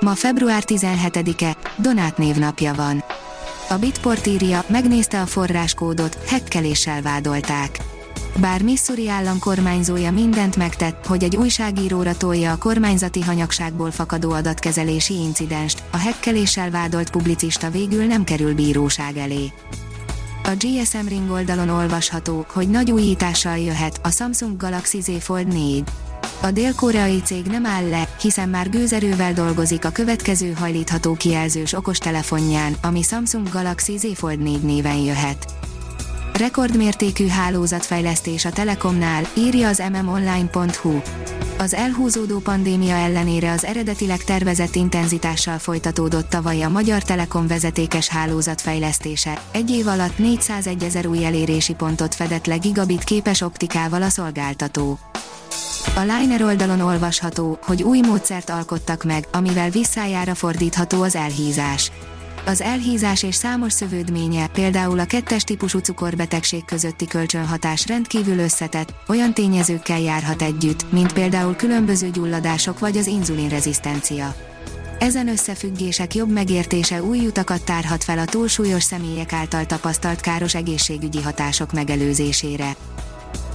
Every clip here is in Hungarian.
Ma február 17-e, Donát névnapja van. A Bitport írja, megnézte a forráskódot, hekkeléssel vádolták. Bár Missouri állam kormányzója mindent megtett, hogy egy újságíróra tolja a kormányzati hanyagságból fakadó adatkezelési incidenst, a hekkeléssel vádolt publicista végül nem kerül bíróság elé. A GSM Ring oldalon olvasható, hogy nagy újítással jöhet a Samsung Galaxy Z Fold 4. A dél-koreai cég nem áll le, hiszen már gőzerővel dolgozik a következő hajlítható kijelzős okostelefonján, ami Samsung Galaxy Z Fold 4 néven jöhet. Rekordmértékű hálózatfejlesztés a Telekomnál, írja az mmonline.hu. Az elhúzódó pandémia ellenére az eredetileg tervezett intenzitással folytatódott tavaly a Magyar Telekom vezetékes hálózatfejlesztése. Egy év alatt 401 ezer új elérési pontot fedett le gigabit képes optikával a szolgáltató. A Liner oldalon olvasható, hogy új módszert alkottak meg, amivel visszájára fordítható az elhízás. Az elhízás és számos szövődménye, például a kettes típusú cukorbetegség közötti kölcsönhatás rendkívül összetett, olyan tényezőkkel járhat együtt, mint például különböző gyulladások vagy az inzulinrezisztencia. Ezen összefüggések jobb megértése új utakat tárhat fel a túlsúlyos személyek által tapasztalt káros egészségügyi hatások megelőzésére.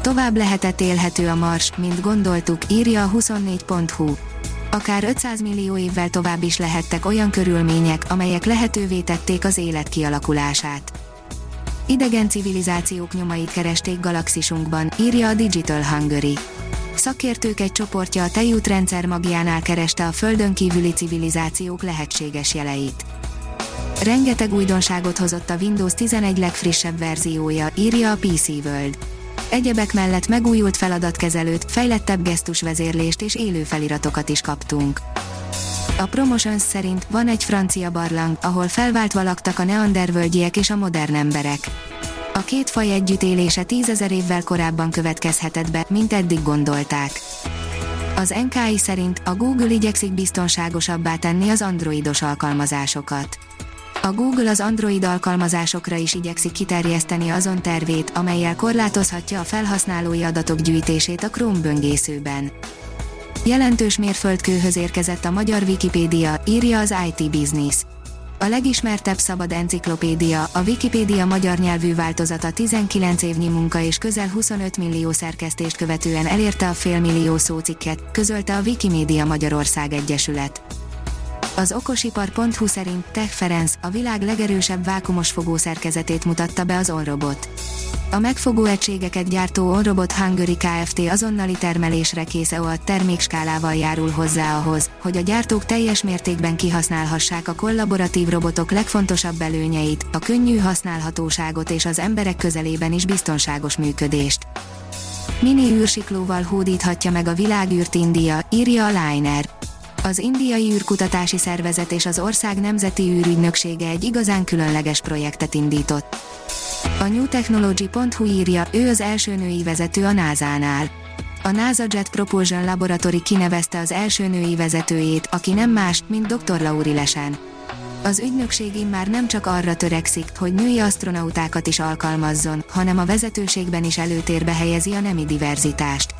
Tovább lehetett élhető a mars, mint gondoltuk, írja a 24.hu. Akár 500 millió évvel tovább is lehettek olyan körülmények, amelyek lehetővé tették az élet kialakulását. Idegen civilizációk nyomait keresték galaxisunkban, írja a Digital Hungary. Szakértők egy csoportja a tejútrendszer magjánál kereste a földön kívüli civilizációk lehetséges jeleit. Rengeteg újdonságot hozott a Windows 11 legfrissebb verziója, írja a PC World Egyebek mellett megújult feladatkezelőt, fejlettebb gesztusvezérlést és élő feliratokat is kaptunk. A Promotions szerint van egy francia barlang, ahol felváltva laktak a neandervölgyiek és a modern emberek. A két faj együttélése tízezer évvel korábban következhetett be, mint eddig gondolták. Az NKI szerint a Google igyekszik biztonságosabbá tenni az androidos alkalmazásokat. A Google az Android alkalmazásokra is igyekszik kiterjeszteni azon tervét, amelyel korlátozhatja a felhasználói adatok gyűjtését a Chrome böngészőben. Jelentős mérföldkőhöz érkezett a magyar Wikipédia, írja az IT Business. A legismertebb szabad enciklopédia, a Wikipédia magyar nyelvű változata 19 évnyi munka és közel 25 millió szerkesztést követően elérte a félmillió szócikket, közölte a Wikimedia Magyarország Egyesület. Az okosipar.hu szerint Tech Ferenc a világ legerősebb vákumos fogószerkezetét mutatta be az Onrobot. A megfogó egységeket gyártó Onrobot Hungary Kft. azonnali termelésre kész EOA termékskálával járul hozzá ahhoz, hogy a gyártók teljes mértékben kihasználhassák a kollaboratív robotok legfontosabb előnyeit, a könnyű használhatóságot és az emberek közelében is biztonságos működést. Mini űrsiklóval hódíthatja meg a világűrt India, írja a Liner. Az indiai űrkutatási szervezet és az ország nemzeti űrügynöksége egy igazán különleges projektet indított. A newtechnology.hu írja, ő az első női vezető a NASA-nál. A NASA Jet Propulsion Laboratory kinevezte az első női vezetőjét, aki nem más, mint dr. Lauri Lesen. Az ügynökség már nem csak arra törekszik, hogy női astronautákat is alkalmazzon, hanem a vezetőségben is előtérbe helyezi a nemi diverzitást.